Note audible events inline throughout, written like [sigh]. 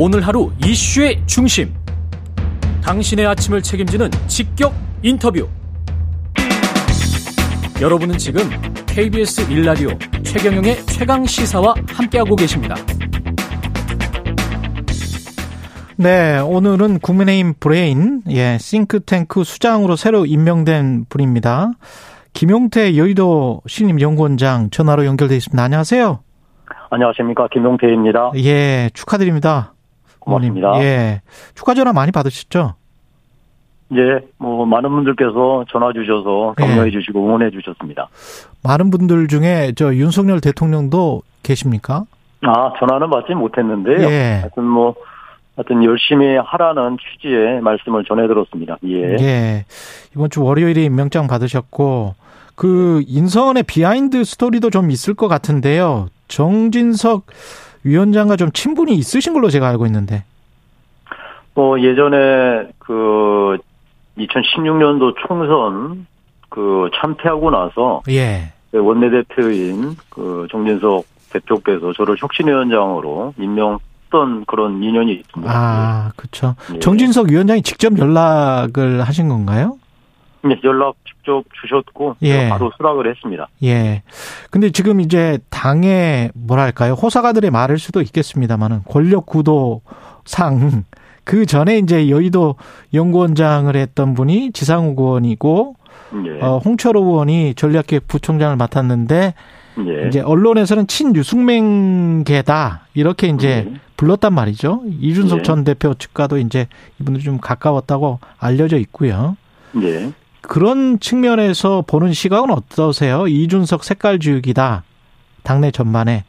오늘 하루 이슈의 중심. 당신의 아침을 책임지는 직격 인터뷰. 여러분은 지금 KBS 일라디오 최경영의 최강 시사와 함께하고 계십니다. 네, 오늘은 국민의힘 브레인, 예, 싱크탱크 수장으로 새로 임명된 분입니다. 김용태 여의도 신임 연구원장 전화로 연결돼 있습니다. 안녕하세요. 안녕하십니까. 김용태입니다. 예, 축하드립니다. 고맙습니다. 예. 축하 전화 많이 받으셨죠? 예, 뭐, 많은 분들께서 전화 주셔서 예. 격려해 주시고 응원해 주셨습니다. 많은 분들 중에 저 윤석열 대통령도 계십니까? 아, 전화는 받지 못했는데요. 예. 하여튼 뭐, 하여튼 열심히 하라는 취지의 말씀을 전해 들었습니다. 예. 예. 이번 주 월요일에 임명장 받으셨고 그 인선의 비하인드 스토리도 좀 있을 것 같은데요. 정진석 위원장과 좀 친분이 있으신 걸로 제가 알고 있는데. 뭐, 예전에 그, 2016년도 총선 그 참패하고 나서 예. 원내대표인 그 정진석 대표께서 저를 혁신위원장으로 임명했던 그런 인연이 있습니다. 아, 그렇죠. 예. 정진석 위원장이 직접 연락을 하신 건가요? 네, 연락 직접 주셨고 예. 바로 수락을 했습니다. 예. 근데 지금 이제 당의 뭐랄까요? 호사가들의 말일 수도 있겠습니다만은 권력 구도상 [laughs] 그 전에 이제 여의도 연구원장을 했던 분이 지상욱 의원이고 예. 어, 홍철호 의원이 전략기획 부총장을 맡았는데 예. 이제 언론에서는 친유승맹계다 이렇게 이제 예. 불렀단 말이죠. 이준석 예. 전 대표 측과도 이제 이분들 좀 가까웠다고 알려져 있고요. 예. 그런 측면에서 보는 시각은 어떠세요? 이준석 색깔주의다 당내 전반에.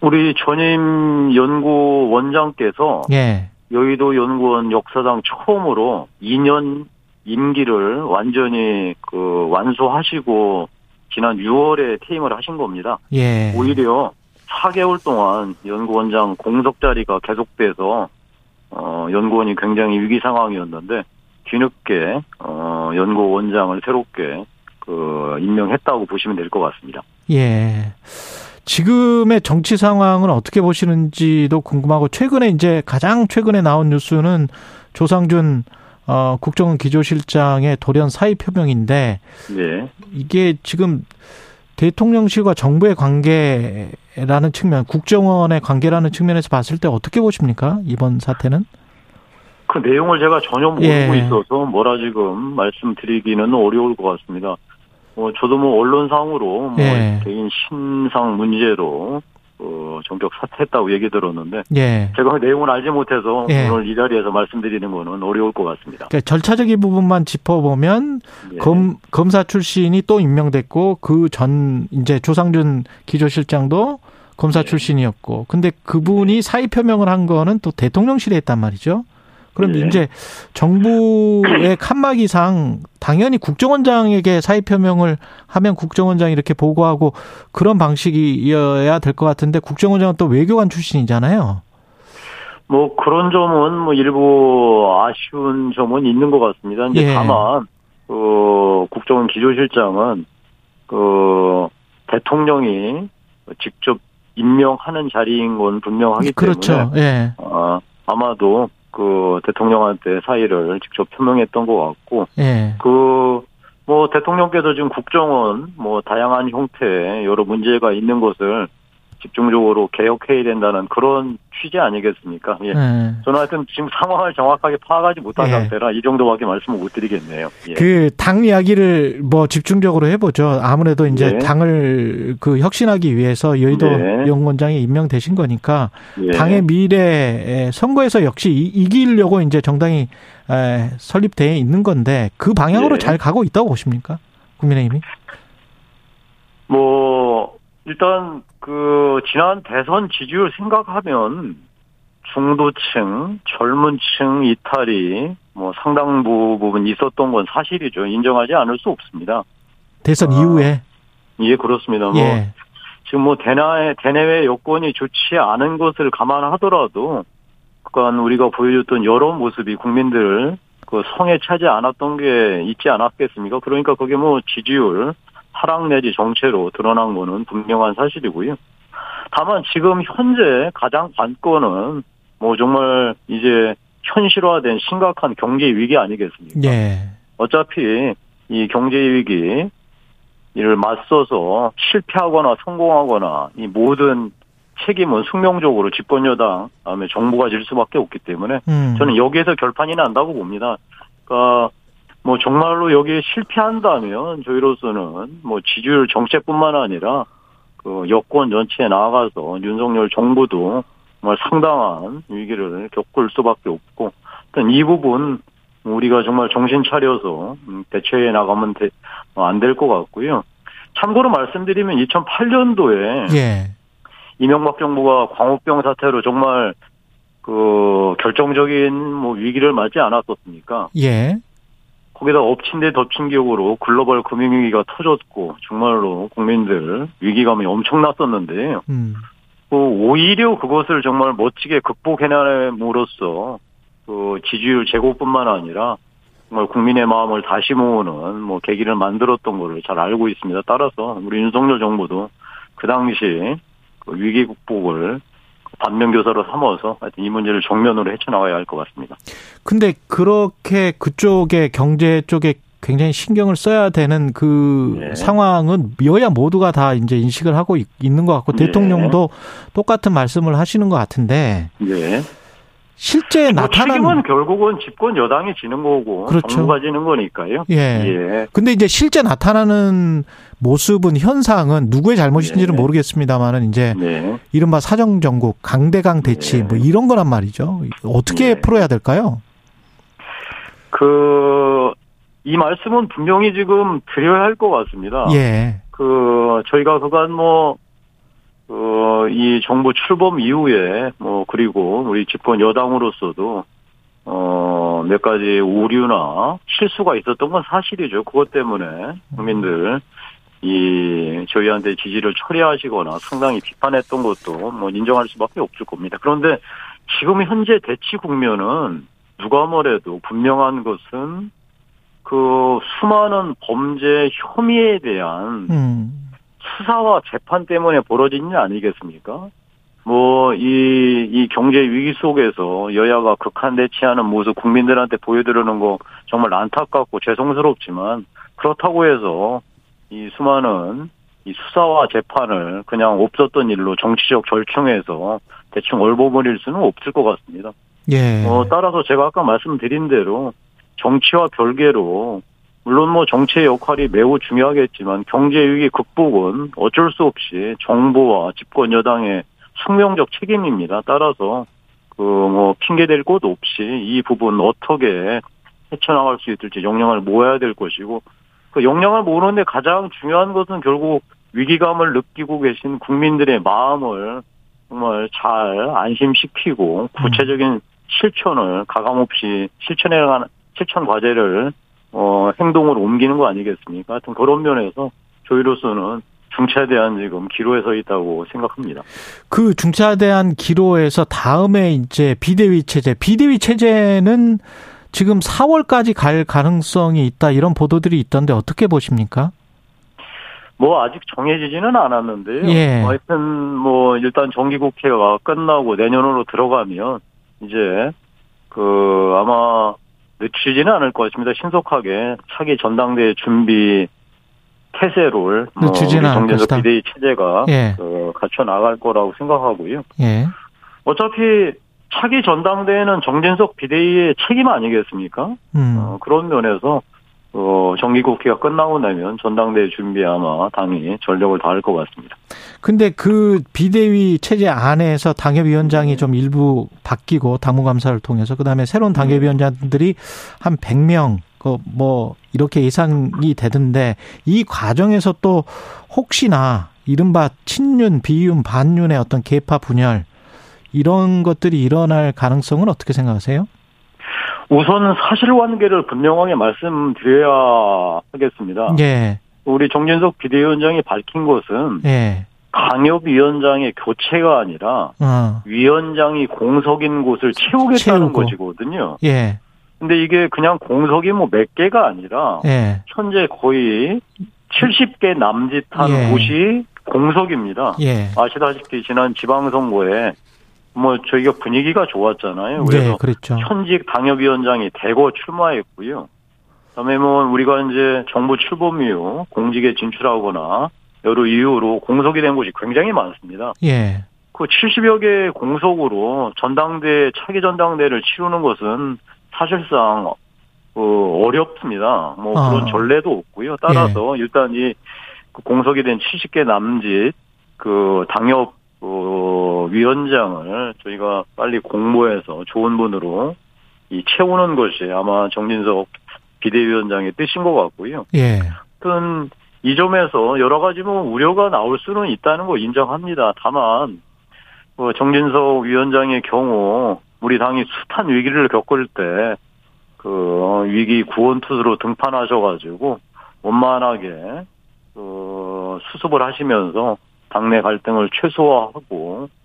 우리 전임 연구원장께서 예. 여의도 연구원 역사상 처음으로 2년 임기를 완전히 그 완수하시고 지난 6월에 퇴임을 하신 겁니다. 예. 오히려 4개월 동안 연구원장 공석 자리가 계속돼서 어 연구원이 굉장히 위기 상황이었는데 뒤늦게 어 연구 원장을 새롭게 그 임명했다고 보시면 될 것 같습니다. 예. 지금의 정치 상황은 어떻게 보시는지도 궁금하고 최근에 이제 가장 최근에 나온 뉴스는 조상준 어 국정원 기조실장의 돌연 사의 표명인데 네. 이게 지금 대통령실과 정부의 관계라는 측면, 국정원의 관계라는 측면에서 봤을 때 어떻게 보십니까? 이번 사태는? 그 내용을 제가 전혀 모르고 예. 있어서 뭐라 지금 말씀드리기는 어려울 것 같습니다. 뭐 저도 뭐 언론상으로 뭐 예. 개인 신상 문제로 어 전격 사퇴했다고 얘기 들었는데 예. 제가 그 내용을 알지 못해서 예. 오늘 이 자리에서 말씀드리는 거는 어려울 것 같습니다. 그러니까 절차적인 부분만 짚어보면 예. 검 검사 출신이 또 임명됐고 그 전 이제 조상준 기조실장도 검사 예. 출신이었고 근데 그분이 사의 표명을 한 거는 또 대통령실에 했단 말이죠. 그럼 예. 이제 정부의 칸막이상 당연히 국정원장에게 사의 표명을 하면 국정원장이 이렇게 보고하고 그런 방식이어야 될 것 같은데 국정원장은 또 외교관 출신이잖아요. 뭐 그런 점은 뭐 일부 아쉬운 점은 있는 것 같습니다. 이제 예. 다만 그 국정원 기조실장은 그 대통령이 직접 임명하는 자리인 건 분명하기 그렇죠. 때문에 예. 어, 아마도 그 대통령한테 사의를 직접 표명했던 것 같고 예. 그뭐 대통령께서 지금 국정원 뭐 다양한 형태의 여러 문제가 있는 것을 집중적으로 개혁해야 된다는 그런 취지 아니겠습니까? 예. 예. 저는 하여튼 지금 상황을 정확하게 파악하지 못한 예. 상태라 이 정도밖에 말씀을 못 드리겠네요. 예. 그당 이야기를 뭐 집중적으로 해보죠. 아무래도 이제 예. 당을 그 혁신하기 위해서 여의도 예. 연구원장이 임명되신 거니까 예. 당의 미래에 선거에서 역시 이- 이기려고 이제 정당이 에, 설립돼 있는 건데 그 방향으로 예. 잘 가고 있다고 보십니까? 국민의힘이? 뭐 일단 그 지난 대선 지지율 생각하면 중도층, 젊은 층 이탈이 뭐 상당 부분 있었던 건 사실이죠. 인정하지 않을 수 없습니다. 대선 아, 이후에 예, 그렇습니다. 뭐 예. 지금 뭐 대내 대내외 여건이 좋지 않은 것을 감안하더라도 그간 우리가 보여줬던 여러 모습이 국민들 그 성에 차지 않았던 게 있지 않았겠습니까? 그러니까 그게 뭐 지지율 하락 내지 정체로 드러난 거는 분명한 사실이고요. 다만 지금 현재 가장 관건은 뭐 정말 이제 현실화된 심각한 경제 위기 아니겠습니까? 예. 어차피 이 경제 위기 이를 맞서서 실패하거나 성공하거나 이 모든 책임은 숙명적으로 집권 여당 다음에 정부가 질 수밖에 없기 때문에 음. 저는 여기에서 결판이 난다고 봅니다. 그러니까 뭐 정말로 여기에 실패한다면 저희로서는 뭐 지지율 정책뿐만 아니라 그 여권 전체에 나아가서 윤석열 정부도 정말 상당한 위기를 겪을 수밖에 없고 일단 이 부분 우리가 정말 정신 차려서 음, 대처해 나가면 어, 안될 것 같고요. 참고로 말씀드리면 2008년도에 예. 이명박 정부가 광우병 사태로 정말 그 결정적인 뭐 위기를 맞지 않았었습니까? 예. 거기다 엎친 데 덮친 격으로 글로벌 금융위기가 터졌고 정말로 국민들 위기감이 엄청났었는데요. 음. 그 오히려 그것을 정말 멋지게 극복해내므로써 그 지지율 제고뿐만 아니라 정말 국민의 마음을 다시 모으는 뭐 계기를 만들었던 거를 잘 알고 있습니다. 따라서 우리 윤석열 정부도 그 당시 그 위기 극복을 반면교사로 삼아서 하여튼 이 문제를 정면으로 헤쳐나가야 할 것 같습니다. 근데 그렇게 그쪽에 경제 쪽에 굉장히 신경을 써야 되는 그 네. 상황은 여야 모두가 다 이제 인식을 하고 있- 있는 것 같고 네. 대통령도 똑같은 말씀을 하시는 것 같은데 네. 실제 뭐 나타나는 책임은 결국은 집권 여당이 지는 거고 그렇죠. 정부가 지는 거니까요. 예. 예. 근데 이제 실제 나타나는 모습은 현상은 누구의 잘못인지는 네. 모르겠습니다만은 이제 네. 이른바 사정 정국, 강대강 대치 네. 뭐 이런 거란 말이죠. 어떻게 네. 풀어야 될까요? 그, 이 말씀은 분명히 지금 드려야 할 것 같습니다. 예. 그, 저희가 그간 뭐, 어, 이 정부 출범 이후에, 뭐, 그리고 우리 집권 여당으로서도, 어, 몇 가지 오류나 실수가 있었던 건 사실이죠. 그것 때문에 국민들, 이, 저희한테 지지를 철회하시거나 상당히 비판했던 것도 뭐 인정할 수밖에 없을 겁니다. 그런데 지금 현재 대치 국면은 누가 뭐래도 분명한 것은 그 수많은 범죄 혐의에 대한 음. 수사와 재판 때문에 벌어진 일 아니겠습니까? 뭐, 이, 이 경제 위기 속에서 여야가 극한 대치하는 모습 국민들한테 보여드리는 거 정말 안타깝고 죄송스럽지만 그렇다고 해서 이 수많은 이 수사와 재판을 그냥 없었던 일로 정치적 절충해서 대충 얼버무릴 수는 없을 것 같습니다. 예. 어, 따라서 제가 아까 말씀드린 대로 정치와 별개로 물론 뭐 정치의 역할이 매우 중요하겠지만 경제 위기 극복은 어쩔 수 없이 정부와 집권 여당의 숙명적 책임입니다. 따라서 그 뭐 핑계 댈곳 없이 이 부분 어떻게 헤쳐나갈 수 있을지 역량을 모아야 될 것이고 그 역량을 모으는데 가장 중요한 것은 결국 위기감을 느끼고 계신 국민들의 마음을 정말 잘 안심시키고 구체적인 실천을 가감없이 실천해 가는 실천 과제를 어 행동으로 옮기는 거 아니겠습니까? 하여튼 그런 면에서 저희로서는 중차대한 지금 기로에 서 있다고 생각합니다. 그 중차대한 기로에서 다음에 이제 비대위 체제, 비대위 체제는 지금 4월까지 갈 가능성이 있다 이런 보도들이 있던데 어떻게 보십니까? 뭐 아직 정해지지는 않았는데요. 예. 하여튼 뭐 일단 정기국회가 끝나고 내년으로 들어가면 이제 그 아마 늦추지는 않을 것 같습니다. 신속하게 차기 전당대회 준비 태세를 뭐 것이다. 비대위 체제가 예. 그 갖춰 나갈 거라고 생각하고요. 예. 어차피 차기 전당대회는 정진석 비대위의 책임 아니겠습니까? 음. 어, 그런 면에서 어, 정기국회가 끝나고 나면 전당대회 준비 아마 당이 전력을 다할 것 같습니다. 근데 그 비대위 체제 안에서 당협위원장이 네. 좀 일부 바뀌고 당무감사를 통해서 그다음에 새로운 네. 당협위원장들이 한 100명 그뭐 이렇게 예상이 되던데 이 과정에서 또 혹시나 이른바 친윤, 비윤, 반윤의 어떤 계파 분열 이런 것들이 일어날 가능성은 어떻게 생각하세요? 우선 사실관계를 분명하게 말씀드려야 하겠습니다. 예. 우리 정진석 비대위원장이 밝힌 것은 예. 강협위원장의 교체가 아니라 어. 위원장이 공석인 곳을 채우겠다는 채우고. 것이거든요. 예. 근데 이게 그냥 공석이 뭐 몇 개가 아니라 예. 현재 거의 70개 남짓한 예. 곳이 공석입니다. 예. 아시다시피 지난 지방선거에 뭐 저희가 분위기가 좋았잖아요. 그래서 네, 그랬죠. 현직 당협위원장이 대거 출마했고요. 그다음에 뭐 우리가 이제 정부 출범 이후 공직에 진출하거나 여러 이유로 공석이 된 곳이 굉장히 많습니다. 예. 그 70여 개 공석으로 전당대 차기 전당대를 치르는 것은 사실상 어, 어렵습니다. 뭐 아. 그런 전례도 없고요. 따라서 일단 이그 공석이 된 70개 남짓 그 당협 어, 위원장을 저희가 빨리 공모해서 좋은 분으로 이 채우는 것이 아마 정진석 비대위원장의 뜻인 것 같고요. 예. 하여튼 이 점에서 여러 가지 뭐 우려가 나올 수는 있다는 거 인정합니다. 다만 뭐 정진석 위원장의 경우 우리 당이 숱한 위기를 겪을 때 그 위기 구원 투수로 등판하셔가지고 원만하게 그 수습을 하시면서 당내 갈등을 최소화하고 그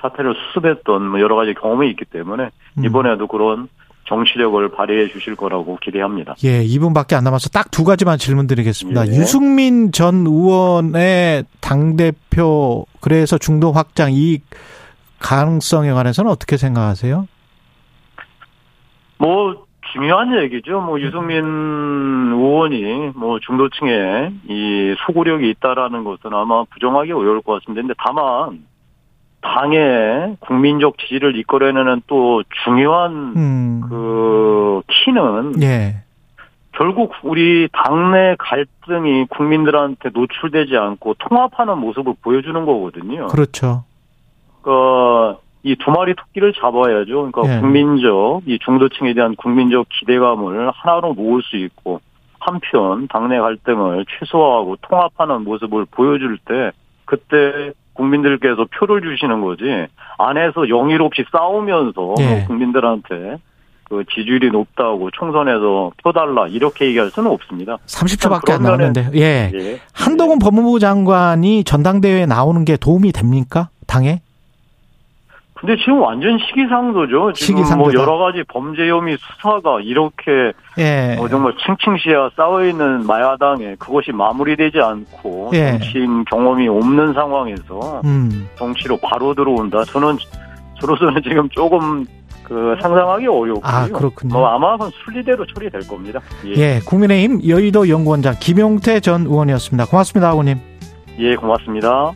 사태를 수습했던 뭐 여러 가지 경험이 있기 때문에 음. 이번에도 그런 정치력을 발휘해 주실 거라고 기대합니다. 예, 2분밖에 안 남아서 딱 두 가지만 질문 드리겠습니다. 예. 유승민 전 의원의 당 대표, 그래서 중도 확장 이 가능성에 관해서는 어떻게 생각하세요? 뭐 중요한 얘기죠. 뭐 유승민 의원이 뭐 중도층에 이 소구력이 있다라는 것은 아마 부정하기 어려울 것 같습니다. 근데 다만 당의 국민적 지지를 이끌어내는 또 중요한 음. 그 키는 예. 결국 우리 당내 갈등이 국민들한테 노출되지 않고 통합하는 모습을 보여주는 거거든요. 그렇죠. 그러니까 이 두 마리 토끼를 잡아야죠. 그러니까 예. 국민적 이 중도층에 대한 국민적 기대감을 하나로 모을 수 있고 한편 당내 갈등을 최소화하고 통합하는 모습을 보여줄 때 그때 국민들께서 표를 주시는 거지 안에서 영일 없이 싸우면서 예. 뭐 국민들한테 그 지지율이 높다고 총선에서 표 달라 이렇게 얘기할 수는 없습니다. 30초밖에 안 남았는데, 예. 예. 한동훈 법무부 장관이 전당대회에 나오는 게 도움이 됩니까? 당에? 근데 지금 완전 시기상조죠. 지금 뭐 시기상조다. 여러 가지 범죄 혐의 수사가 이렇게 예. 어, 정말 층층시야 쌓여 있는 마야당에 그것이 마무리되지 않고 예. 정치인 경험이 없는 상황에서 음. 정치로 바로 들어온다. 저는 저로서는 지금 조금 그 상상하기 어렵고요. 아, 그렇군요. 뭐 아마 그건 순리대로 처리될 겁니다. 예, 예. 국민의힘 여의도 연구원장 김용태 전 의원이었습니다. 고맙습니다, 의원님. 예 고맙습니다.